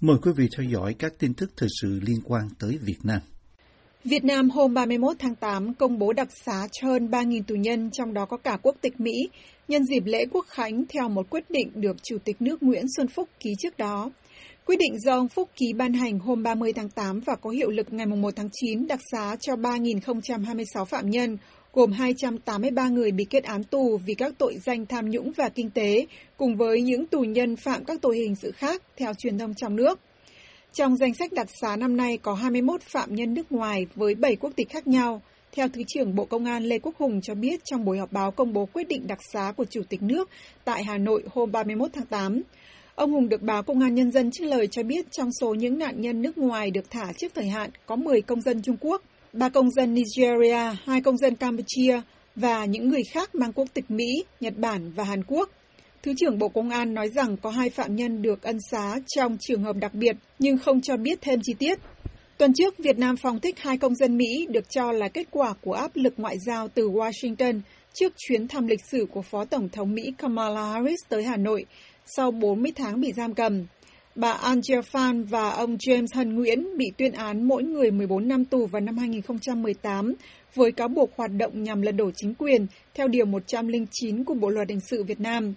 Mời quý vị theo dõi các tin tức thời sự liên quan tới Việt Nam. Việt Nam hôm 31 tháng 8 công bố đặc xá cho hơn 3.000 tù nhân, trong đó có cả quốc tịch Mỹ, nhân dịp lễ quốc khánh theo một quyết định được Chủ tịch nước Nguyễn Xuân Phúc ký trước đó. Quyết định do ông Phúc ký ban hành hôm 30 tháng 8 và có hiệu lực ngày 1 tháng 9 đặc xá cho 3.026 phạm nhân, gồm 283 người bị kết án tù vì các tội danh tham nhũng và kinh tế, cùng với những tù nhân phạm các tội hình sự khác, theo truyền thông trong nước. Trong danh sách đặc xá năm nay có 21 phạm nhân nước ngoài với 7 quốc tịch khác nhau, theo Thứ trưởng Bộ Công an Lê Quốc Hùng cho biết trong buổi họp báo công bố quyết định đặc xá của Chủ tịch nước tại Hà Nội hôm 31 tháng 8. Ông Hùng được báo Công an Nhân dân trích lời cho biết trong số những nạn nhân nước ngoài được thả trước thời hạn có 10 công dân Trung Quốc, ba công dân Nigeria, hai công dân Campuchia và những người khác mang quốc tịch Mỹ, Nhật Bản và Hàn Quốc. Thứ trưởng Bộ Công an nói rằng có hai phạm nhân được ân xá trong trường hợp đặc biệt nhưng không cho biết thêm chi tiết. Tuần trước, Việt Nam phóng thích hai công dân Mỹ được cho là kết quả của áp lực ngoại giao từ Washington trước chuyến thăm lịch sử của Phó Tổng thống Mỹ Kamala Harris tới Hà Nội sau 40 tháng bị giam cầm. Bà Angel Phan và ông James Hân Nguyễn bị tuyên án mỗi người 14 năm tù vào năm 2018 với cáo buộc hoạt động nhằm lật đổ chính quyền theo Điều 109 của Bộ Luật Hình sự Việt Nam.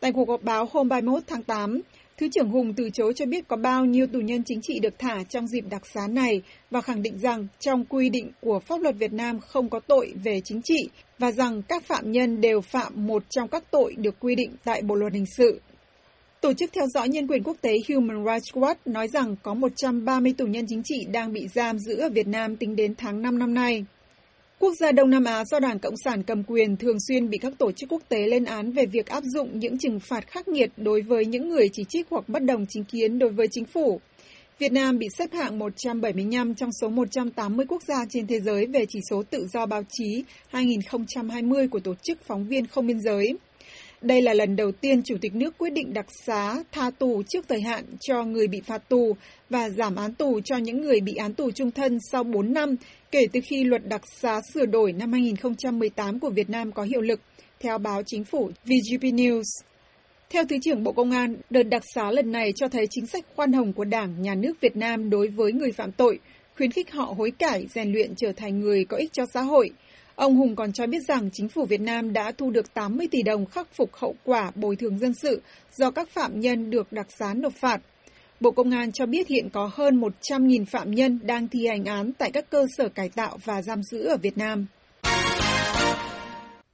Tại cuộc họp báo hôm 31 tháng 8, Thứ trưởng Hùng từ chối cho biết có bao nhiêu tù nhân chính trị được thả trong dịp đặc xá này và khẳng định rằng trong quy định của pháp luật Việt Nam không có tội về chính trị và rằng các phạm nhân đều phạm một trong các tội được quy định tại Bộ luật hình sự. Tổ chức theo dõi nhân quyền quốc tế Human Rights Watch nói rằng có 130 tù nhân chính trị đang bị giam giữ ở Việt Nam tính đến tháng 5 năm nay. Quốc gia Đông Nam Á do Đảng Cộng sản cầm quyền thường xuyên bị các tổ chức quốc tế lên án về việc áp dụng những trừng phạt khắc nghiệt đối với những người chỉ trích hoặc bất đồng chính kiến đối với chính phủ. Việt Nam bị xếp hạng 175 trong số 180 quốc gia trên thế giới về chỉ số tự do báo chí 2020 của Tổ chức Phóng viên Không Biên Giới. Đây là lần đầu tiên Chủ tịch nước quyết định đặc xá tha tù trước thời hạn cho người bị phạt tù và giảm án tù cho những người bị án tù trung thân sau 4 năm kể từ khi luật đặc xá sửa đổi năm 2018 của Việt Nam có hiệu lực, theo báo chính phủ VGP News. Theo Thứ trưởng Bộ Công an, đợt đặc xá lần này cho thấy chính sách khoan hồng của Đảng, Nhà nước Việt Nam đối với người phạm tội, khuyến khích họ hối cải, rèn luyện trở thành người có ích cho xã hội – Ông Hùng còn cho biết rằng chính phủ Việt Nam đã thu được 80 tỷ đồng khắc phục hậu quả bồi thường dân sự do các phạm nhân được đặc xá nộp phạt. Bộ Công an cho biết hiện có hơn 100.000 phạm nhân đang thi hành án tại các cơ sở cải tạo và giam giữ ở Việt Nam.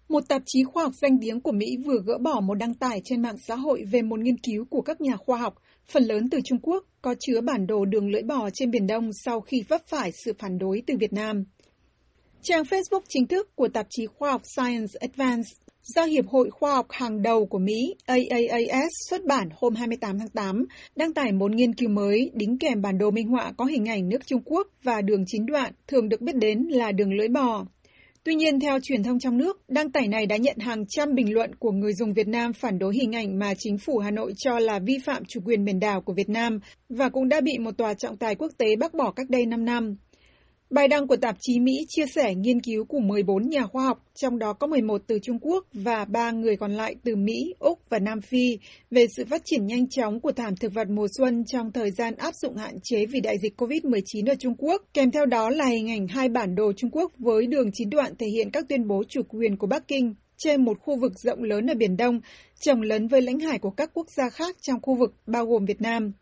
Một tạp chí khoa học danh tiếng của Mỹ vừa gỡ bỏ một đăng tải trên mạng xã hội về một nghiên cứu của các nhà khoa học, phần lớn từ Trung Quốc, có chứa bản đồ đường lưỡi bò trên Biển Đông sau khi vấp phải sự phản đối từ Việt Nam. Trang Facebook chính thức của tạp chí khoa học Science Advance do Hiệp hội Khoa học hàng đầu của Mỹ AAAS xuất bản hôm 28 tháng 8 đăng tải một nghiên cứu mới đính kèm bản đồ minh họa có hình ảnh nước Trung Quốc và đường chín đoạn thường được biết đến là đường lưỡi bò. Tuy nhiên, theo truyền thông trong nước, đăng tải này đã nhận hàng trăm bình luận của người dùng Việt Nam phản đối hình ảnh mà chính phủ Hà Nội cho là vi phạm chủ quyền biển đảo của Việt Nam và cũng đã bị một tòa trọng tài quốc tế bác bỏ cách đây 5 năm. Bài đăng của tạp chí Mỹ chia sẻ nghiên cứu của 14 nhà khoa học, trong đó có 11 từ Trung Quốc và 3 người còn lại từ Mỹ, Úc và Nam Phi, về sự phát triển nhanh chóng của thảm thực vật mùa xuân trong thời gian áp dụng hạn chế vì đại dịch COVID-19 ở Trung Quốc. Kèm theo đó là hình ảnh hai bản đồ Trung Quốc với đường chín đoạn thể hiện các tuyên bố chủ quyền của Bắc Kinh trên một khu vực rộng lớn ở Biển Đông, chồng lấn với lãnh hải của các quốc gia khác trong khu vực, bao gồm Việt Nam.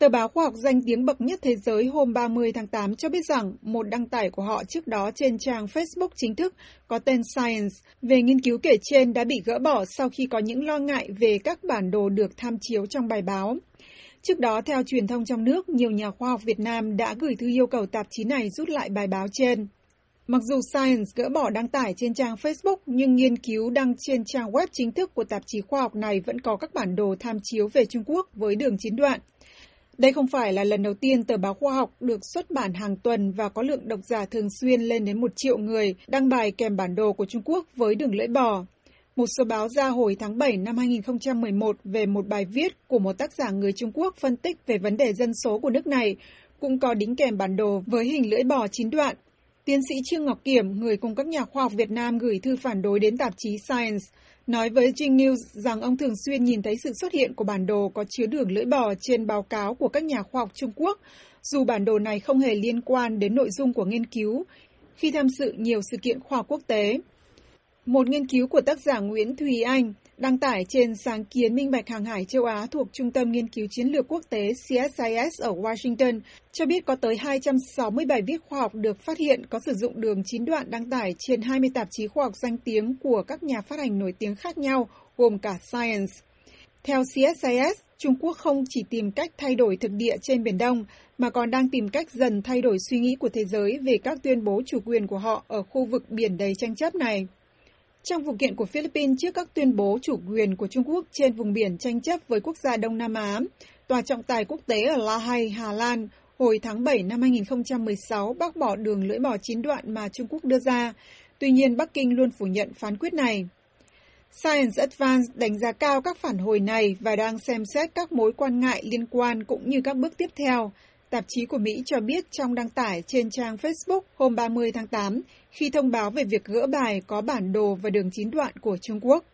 Tờ báo khoa học danh tiếng bậc nhất thế giới hôm 30 tháng 8 cho biết rằng một đăng tải của họ trước đó trên trang Facebook chính thức có tên Science về nghiên cứu kể trên đã bị gỡ bỏ sau khi có những lo ngại về các bản đồ được tham chiếu trong bài báo. Trước đó, theo truyền thông trong nước, nhiều nhà khoa học Việt Nam đã gửi thư yêu cầu tạp chí này rút lại bài báo trên. Mặc dù Science gỡ bỏ đăng tải trên trang Facebook, nhưng nghiên cứu đăng trên trang web chính thức của tạp chí khoa học này vẫn có các bản đồ tham chiếu về Trung Quốc với đường chín đoạn. Đây không phải là lần đầu tiên tờ báo khoa học được xuất bản hàng tuần và có lượng độc giả thường xuyên lên đến một triệu người đăng bài kèm bản đồ của Trung Quốc với đường lưỡi bò. Một số báo ra hồi tháng 7 năm 2011 về một bài viết của một tác giả người Trung Quốc phân tích về vấn đề dân số của nước này, cũng có đính kèm bản đồ với hình lưỡi bò chín đoạn. Tiến sĩ Trương Ngọc Kiểm, người cùng các nhà khoa học Việt Nam gửi thư phản đối đến tạp chí Science, nói với Jing News rằng ông thường xuyên nhìn thấy sự xuất hiện của bản đồ có chứa đường lưỡi bò trên báo cáo của các nhà khoa học Trung Quốc, dù bản đồ này không hề liên quan đến nội dung của nghiên cứu khi tham dự nhiều sự kiện khoa học quốc tế. Một nghiên cứu của tác giả Nguyễn Thùy Anh đăng tải trên sáng kiến minh bạch hàng hải châu Á thuộc Trung tâm Nghiên cứu Chiến lược Quốc tế CSIS ở Washington cho biết có tới 260 bài viết khoa học được phát hiện có sử dụng đường chín đoạn đăng tải trên 20 tạp chí khoa học danh tiếng của các nhà phát hành nổi tiếng khác nhau, gồm cả Science. Theo CSIS, Trung Quốc không chỉ tìm cách thay đổi thực địa trên Biển Đông, mà còn đang tìm cách dần thay đổi suy nghĩ của thế giới về các tuyên bố chủ quyền của họ ở khu vực biển đầy tranh chấp này. Trong vụ kiện của Philippines trước các tuyên bố chủ quyền của Trung Quốc trên vùng biển tranh chấp với quốc gia Đông Nam Á, Tòa trọng tài quốc tế ở La Hay, Hà Lan hồi tháng 7 năm 2016 bác bỏ đường lưỡi bò chín đoạn mà Trung Quốc đưa ra. Tuy nhiên, Bắc Kinh luôn phủ nhận phán quyết này. Science Advance đánh giá cao các phản hồi này và đang xem xét các mối quan ngại liên quan cũng như các bước tiếp theo. Tạp chí của Mỹ cho biết trong đăng tải trên trang Facebook hôm 30 tháng 8 khi thông báo về việc gỡ bài có bản đồ và đường chín đoạn của Trung Quốc.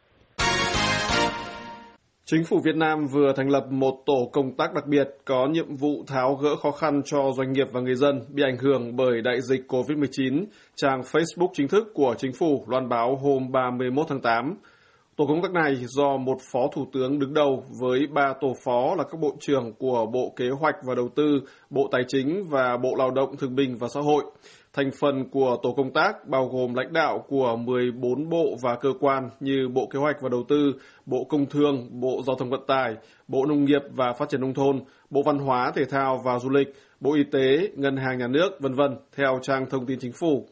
Chính phủ Việt Nam vừa thành lập một tổ công tác đặc biệt có nhiệm vụ tháo gỡ khó khăn cho doanh nghiệp và người dân bị ảnh hưởng bởi đại dịch COVID-19. Trang Facebook chính thức của chính phủ loan báo hôm 31 tháng 8. Tổ công tác này do một phó thủ tướng đứng đầu với ba tổ phó là các bộ trưởng của Bộ Kế hoạch và Đầu tư, Bộ Tài chính và Bộ Lao động Thương binh và Xã hội. Thành phần của tổ công tác bao gồm lãnh đạo của 14 bộ và cơ quan như Bộ Kế hoạch và Đầu tư, Bộ Công Thương, Bộ Giao thông Vận tải, Bộ Nông nghiệp và Phát triển Nông thôn, Bộ Văn hóa, Thể thao và Du lịch, Bộ Y tế, Ngân hàng Nhà nước, vân vân theo trang thông tin chính phủ.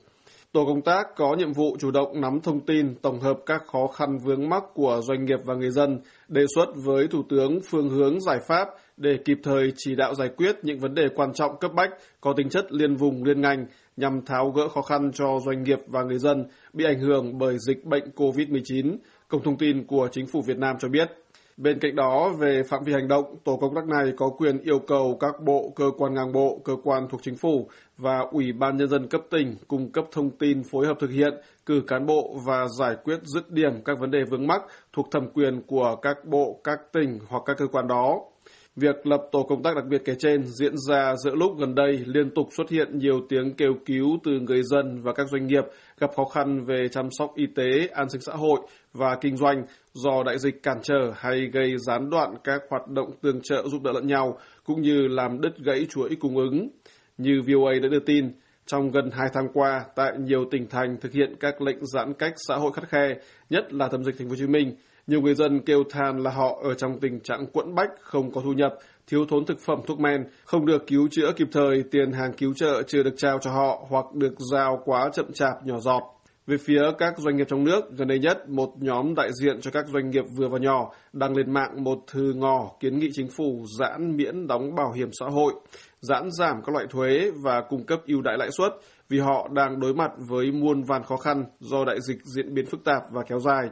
Tổ công tác có nhiệm vụ chủ động nắm thông tin, tổng hợp các khó khăn vướng mắc của doanh nghiệp và người dân, đề xuất với Thủ tướng phương hướng giải pháp để kịp thời chỉ đạo giải quyết những vấn đề quan trọng cấp bách có tính chất liên vùng liên ngành nhằm tháo gỡ khó khăn cho doanh nghiệp và người dân bị ảnh hưởng bởi dịch bệnh COVID-19, Cổng thông tin của Chính phủ Việt Nam cho biết. Bên cạnh đó, về phạm vi hành động, tổ công tác này có quyền yêu cầu các bộ, cơ quan ngang bộ, cơ quan thuộc chính phủ và Ủy ban Nhân dân cấp tỉnh cung cấp thông tin phối hợp thực hiện, cử cán bộ và giải quyết dứt điểm các vấn đề vướng mắc thuộc thẩm quyền của các bộ, các tỉnh hoặc các cơ quan đó. Việc lập tổ công tác đặc biệt kể trên diễn ra giữa lúc gần đây liên tục xuất hiện nhiều tiếng kêu cứu từ người dân và các doanh nghiệp gặp khó khăn về chăm sóc y tế, an sinh xã hội và kinh doanh do đại dịch cản trở hay gây gián đoạn các hoạt động tương trợ giúp đỡ lẫn nhau cũng như làm đứt gãy chuỗi cung ứng. Như VOA đã đưa tin, trong gần hai tháng qua, tại nhiều tỉnh thành thực hiện các lệnh giãn cách xã hội khắt khe, nhất là tâm dịch thành phố Hồ Chí Minh, nhiều người dân kêu than là họ ở trong tình trạng quẫn bách, không có thu nhập, thiếu thốn thực phẩm thuốc men, không được cứu chữa kịp thời, tiền hàng cứu trợ chưa được trao cho họ hoặc được giao quá chậm chạp nhỏ giọt. Về phía các doanh nghiệp trong nước, gần đây nhất, một nhóm đại diện cho các doanh nghiệp vừa và nhỏ đăng lên mạng một thư ngỏ kiến nghị chính phủ giãn miễn đóng bảo hiểm xã hội, giãn giảm các loại thuế và cung cấp ưu đãi lãi suất vì họ đang đối mặt với muôn vàn khó khăn do đại dịch diễn biến phức tạp và kéo dài.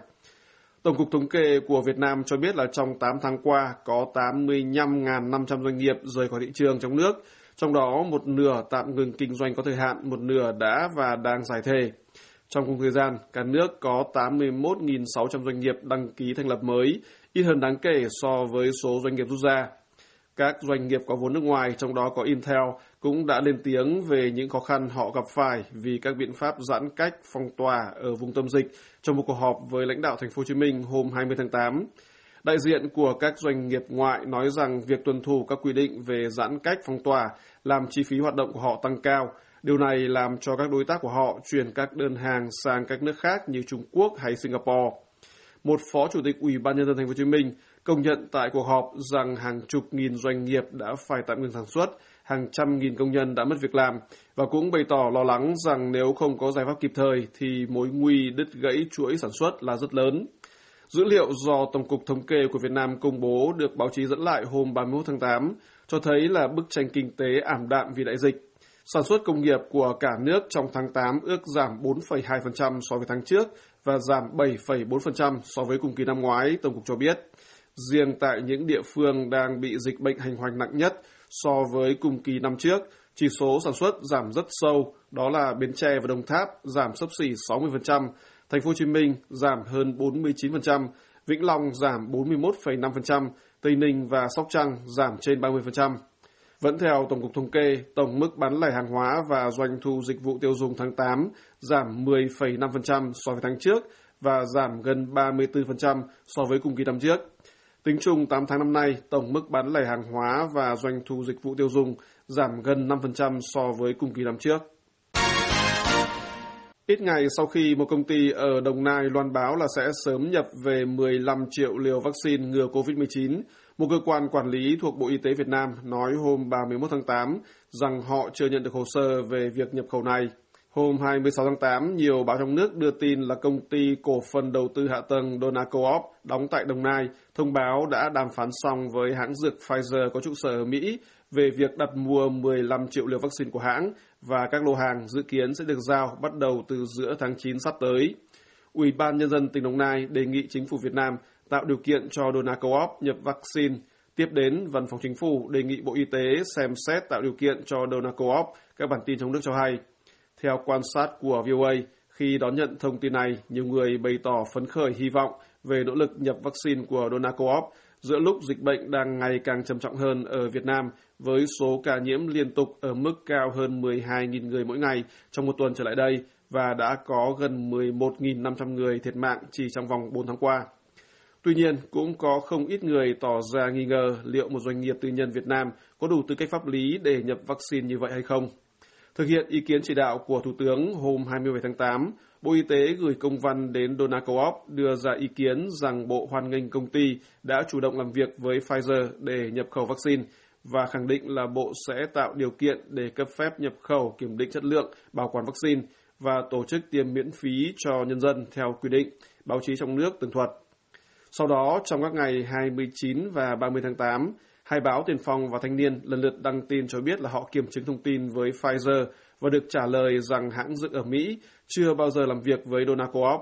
Tổng cục Thống kê của Việt Nam cho biết là trong 8 tháng qua có 85.500 doanh nghiệp rời khỏi thị trường trong nước, trong đó một nửa tạm ngừng kinh doanh có thời hạn, một nửa đã và đang giải thể. Trong cùng thời gian, cả nước có 81.600 doanh nghiệp đăng ký thành lập mới, ít hơn đáng kể so với số doanh nghiệp rút ra. Các doanh nghiệp có vốn nước ngoài, trong đó có Intel, cũng đã lên tiếng về những khó khăn họ gặp phải vì các biện pháp giãn cách phong tỏa ở vùng tâm dịch trong một cuộc họp với lãnh đạo thành phố Hồ Chí Minh hôm 20 tháng 8. Đại diện của các doanh nghiệp ngoại nói rằng việc tuân thủ các quy định về giãn cách phong tỏa làm chi phí hoạt động của họ tăng cao. Điều này làm cho các đối tác của họ chuyển các đơn hàng sang các nước khác như Trung Quốc hay Singapore. Một phó chủ tịch Ủy ban nhân dân thành phố Hồ Chí Minh công nhận tại cuộc họp rằng hàng chục nghìn doanh nghiệp đã phải tạm ngừng sản xuất, hàng trăm nghìn công nhân đã mất việc làm và cũng bày tỏ lo lắng rằng nếu không có giải pháp kịp thời thì mối nguy đứt gãy chuỗi sản xuất là rất lớn. Dữ liệu do Tổng cục Thống kê của Việt Nam công bố được báo chí dẫn lại hôm 31 tháng 8 cho thấy là bức tranh kinh tế ảm đạm vì đại dịch. Sản xuất công nghiệp của cả nước trong tháng 8 ước giảm 4,2% so với tháng trước và giảm 7,4% so với cùng kỳ năm ngoái, Tổng cục cho biết. Riêng tại những địa phương đang bị dịch bệnh hành hoành nặng nhất so với cùng kỳ năm trước, chỉ số sản xuất giảm rất sâu, đó là Bến Tre và Đồng Tháp giảm sấp xỉ 60%, Thành phố Hồ Chí Minh giảm hơn 49%, Vĩnh Long giảm 41,5%, Tây Ninh và Sóc Trăng giảm trên 30%. Vẫn theo Tổng cục Thống kê, tổng mức bán lẻ hàng hóa và doanh thu dịch vụ tiêu dùng tháng 8 giảm 10,5% so với tháng trước và giảm gần 34% so với cùng kỳ năm trước. Tính chung 8 tháng năm nay, tổng mức bán lẻ hàng hóa và doanh thu dịch vụ tiêu dùng giảm gần 5% so với cùng kỳ năm trước. Ít ngày sau khi một công ty ở Đồng Nai loan báo là sẽ sớm nhập về 15 triệu liều vaccine ngừa COVID-19, một cơ quan quản lý thuộc Bộ Y tế Việt Nam nói hôm 31 tháng 8 rằng họ chưa nhận được hồ sơ về việc nhập khẩu này. Hôm 26 tháng 8, nhiều báo trong nước đưa tin là công ty cổ phần đầu tư hạ tầng Donacoop đóng tại Đồng Nai thông báo đã đàm phán xong với hãng dược Pfizer có trụ sở ở Mỹ về việc đặt mua 15 triệu liều vaccine của hãng và các lô hàng dự kiến sẽ được giao bắt đầu từ giữa tháng 9 sắp tới. Ủy ban Nhân dân tỉnh Đồng Nai đề nghị chính phủ Việt Nam tạo điều kiện cho Donacoop nhập vaccine. Tiếp đến, Văn phòng Chính phủ đề nghị Bộ Y tế xem xét tạo điều kiện cho Donacoop, các bản tin trong nước cho hay. Theo quan sát của VOA, khi đón nhận thông tin này, nhiều người bày tỏ phấn khởi hy vọng về nỗ lực nhập vaccine của Donacoop giữa lúc dịch bệnh đang ngày càng trầm trọng hơn ở Việt Nam với số ca nhiễm liên tục ở mức cao hơn 12.000 người mỗi ngày trong một tuần trở lại đây và đã có gần 11.500 người thiệt mạng chỉ trong vòng 4 tháng qua. Tuy nhiên, cũng có không ít người tỏ ra nghi ngờ liệu một doanh nghiệp tư nhân Việt Nam có đủ tư cách pháp lý để nhập vaccine như vậy hay không. Thực hiện ý kiến chỉ đạo của Thủ tướng hôm 27 tháng 8, Bộ Y tế gửi công văn đến Donacoop đưa ra ý kiến rằng Bộ hoan nghênh công ty đã chủ động làm việc với Pfizer để nhập khẩu vaccine và khẳng định là Bộ sẽ tạo điều kiện để cấp phép nhập khẩu kiểm định chất lượng, bảo quản vaccine và tổ chức tiêm miễn phí cho nhân dân theo quy định, báo chí trong nước tường thuật. Sau đó, trong các ngày 29 và 30 tháng 8, hai báo Tiền Phong và Thanh niên lần lượt đăng tin cho biết là họ kiểm chứng thông tin với Pfizer và được trả lời rằng hãng dược ở Mỹ chưa bao giờ làm việc với Donacoop.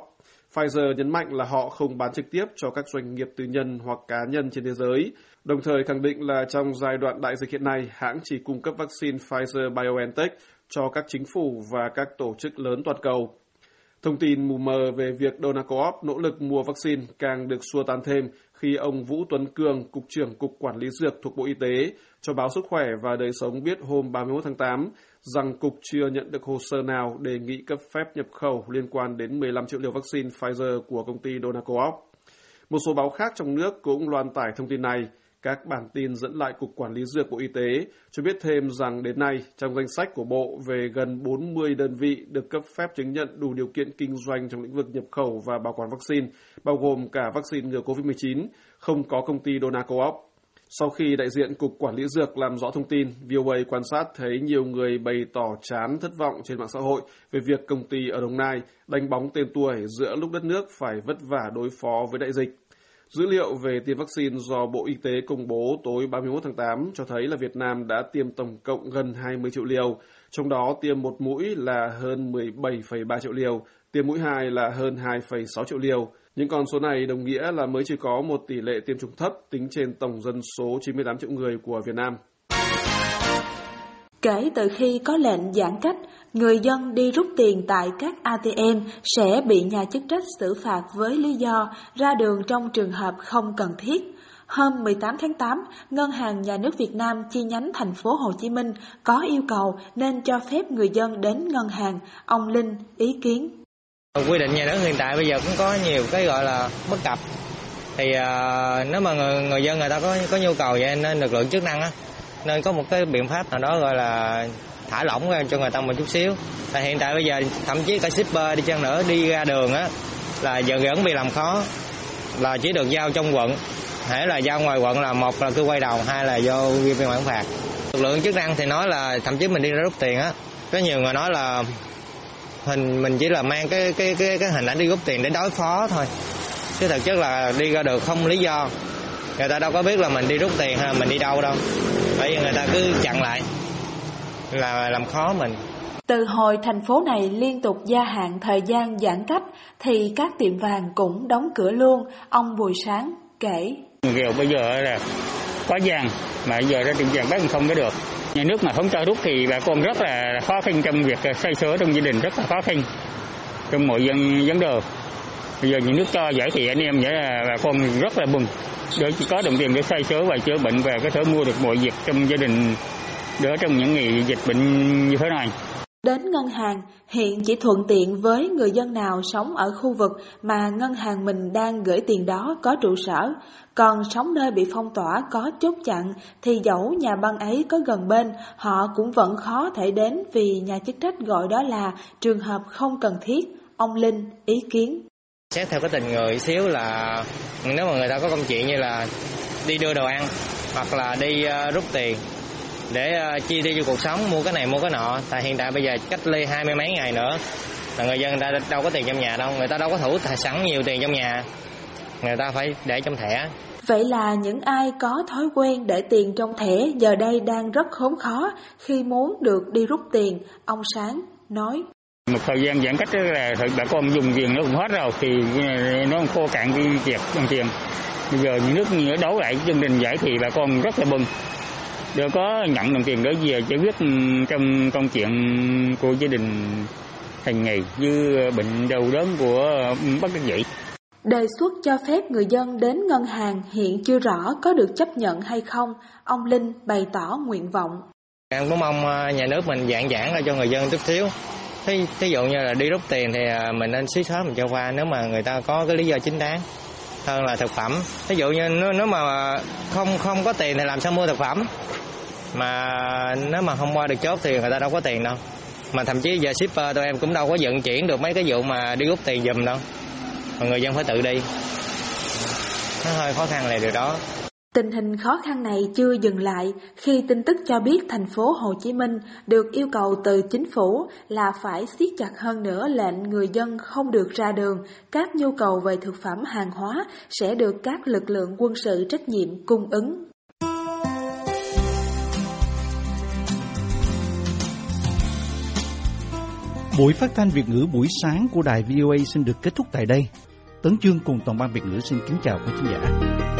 Pfizer nhấn mạnh là họ không bán trực tiếp cho các doanh nghiệp tư nhân hoặc cá nhân trên thế giới, đồng thời khẳng định là trong giai đoạn đại dịch hiện nay, hãng chỉ cung cấp vaccine Pfizer-BioNTech cho các chính phủ và các tổ chức lớn toàn cầu. Thông tin mù mờ về việc Donacoop nỗ lực mua vaccine càng được xua tan thêm khi ông Vũ Tuấn Cường, Cục trưởng Cục Quản lý Dược thuộc Bộ Y tế, cho báo Sức khỏe và Đời sống biết hôm 31 tháng 8 rằng Cục chưa nhận được hồ sơ nào đề nghị cấp phép nhập khẩu liên quan đến 15 triệu liều vaccine Pfizer của công ty Donacoop. Một số báo khác trong nước cũng loan tải thông tin này. Các bản tin dẫn lại Cục Quản lý Dược Bộ Y tế cho biết thêm rằng đến nay, trong danh sách của Bộ về gần 40 đơn vị được cấp phép chứng nhận đủ điều kiện kinh doanh trong lĩnh vực nhập khẩu và bảo quản vaccine, bao gồm cả vaccine ngừa COVID-19, không có công ty dona coop Sau khi đại diện Cục Quản lý Dược làm rõ thông tin, VOA quan sát thấy nhiều người bày tỏ chán thất vọng trên mạng xã hội về việc công ty ở Đồng Nai đánh bóng tên tuổi giữa lúc đất nước phải vất vả đối phó với đại dịch. Dữ liệu về tiêm vaccine do Bộ Y tế công bố tối 31 tháng 8 cho thấy là Việt Nam đã tiêm tổng cộng gần 20 triệu liều, trong đó tiêm một mũi là hơn 17,3 triệu liều, tiêm mũi hai là hơn 2,6 triệu liều. Những con số này đồng nghĩa là mới chỉ có một tỷ lệ tiêm chủng thấp tính trên tổng dân số 98 triệu người của Việt Nam. Kể từ khi có lệnh giãn cách, người dân đi rút tiền tại các ATM sẽ bị nhà chức trách xử phạt với lý do ra đường trong trường hợp không cần thiết. Hôm 18 tháng 8, Ngân hàng Nhà nước Việt Nam chi nhánh thành phố Hồ Chí Minh có yêu cầu nên cho phép người dân đến ngân hàng. Ông Linh ý kiến. Quy định nhà nước hiện tại bây giờ cũng có nhiều cái gọi là bất cập. Thì uh, nếu mà người, người dân người ta có có nhu cầu vậy nên lực lượng chức năng á, nên có một cái biện pháp nào đó gọi là thả lỏng cho người ta một chút xíu. Tại hiện tại bây giờ thậm chí cả shipper đi chăng nữa đi ra đường á, là giờ vẫn bị làm khó. Là chỉ được giao trong quận. Thể là giao ngoài quận là một là cứ quay đầu, hai là vô ghi biên bản phạt. Lực lượng chức năng thì nói là thậm chí mình đi ra rút tiền á. Có nhiều người nói là hình, mình chỉ là mang cái cái cái cái hình ảnh đi rút tiền để đối phó thôi. Chứ thực chất là đi ra được không lý do. Người ta đâu có biết là mình đi rút tiền hay là mình đi đâu đâu. Bởi vì người ta cứ chặn lại là làm khó mình từ hồi thành phố này liên tục gia hạn thời gian giãn cách thì các tiệm vàng cũng đóng cửa luôn, ông Bùi Sáng kể. Nghèo bây giờ là quá vàng mà giờ ra tiệm vàng bán không có được. Nhà nước mà không cho rút thì bà con rất là khó khăn trong việc xoay sở trong gia đình rất là khó khăn. trong mọi dân vấn đề bây giờ những nước cho giải thì anh em vậy là bà con rất là mừng để chỉ có đồng tiền để xoay số và chữa bệnh và có thể mua được mọi việc trong gia đình đỡ trong những ngày dịch bệnh như thế này Đến ngân hàng, hiện chỉ thuận tiện với người dân nào sống ở khu vực mà ngân hàng mình đang gửi tiền đó có trụ sở. Còn sống nơi bị phong tỏa có chốt chặn thì dẫu nhà băng ấy có gần bên, họ cũng vẫn khó thể đến vì nhà chức trách gọi đó là trường hợp không cần thiết. Ông Linh ý kiến. Xét theo cái tình người xíu là nếu mà người ta có công chuyện như là đi đưa đồ ăn hoặc là đi uh, rút tiền để uh, chi tiêu cho cuộc sống mua cái này mua cái nọ. Tại hiện tại bây giờ cách ly hai mươi mấy ngày nữa. Là người dân người ta đâu có tiền trong nhà đâu người ta đâu có thủ sẵn nhiều tiền trong nhà. Người ta phải để trong thẻ. Vậy là những ai có thói quen để tiền trong thẻ giờ đây đang rất khốn khó khi muốn được đi rút tiền, ông Sáng nói. Một thời gian giãn cách là bà con dùng tiền nó cũng hết rồi thì nó khô cạn cái việc bằng tiền. Bây giờ những nước đấu lại chương trình giải thì bà con rất là mừng đều có nhận đồng tiền đó về giải quyết trong công chuyện của gia đình hàng ngày như bệnh đầu đớn của bất đắc dĩ. Đề xuất cho phép người dân đến ngân hàng hiện chưa rõ có được chấp nhận hay không, ông Linh bày tỏ nguyện vọng. Em cũng mong ờ, nhà nước mình dạng giãn ra cho người dân chút xíu. Thí, thí dụ như là đi rút tiền thì ờ, mình nên xí xóa mình cho qua nếu mà người ta có cái lý do chính đáng hơn là thực phẩm. Ví dụ như nếu mà không không có tiền thì làm sao mua thực phẩm? mà nếu mà không qua được chốt thì người ta đâu có tiền đâu mà thậm chí giờ shipper tụi em cũng đâu có vận chuyển được mấy cái vụ mà đi rút tiền giùm đâu mà người dân phải tự đi nó hơi khó khăn là điều đó Tình hình khó khăn này chưa dừng lại khi tin tức cho biết thành phố Hồ Chí Minh được yêu cầu từ chính phủ là phải siết chặt hơn nữa lệnh người dân không được ra đường, các nhu cầu về thực phẩm hàng hóa sẽ được các lực lượng quân sự trách nhiệm cung ứng. Buổi phát thanh Việt ngữ buổi sáng của đài VOA xin được kết thúc tại đây. Tấn Chương cùng toàn ban Việt ngữ xin kính chào quý khán giả.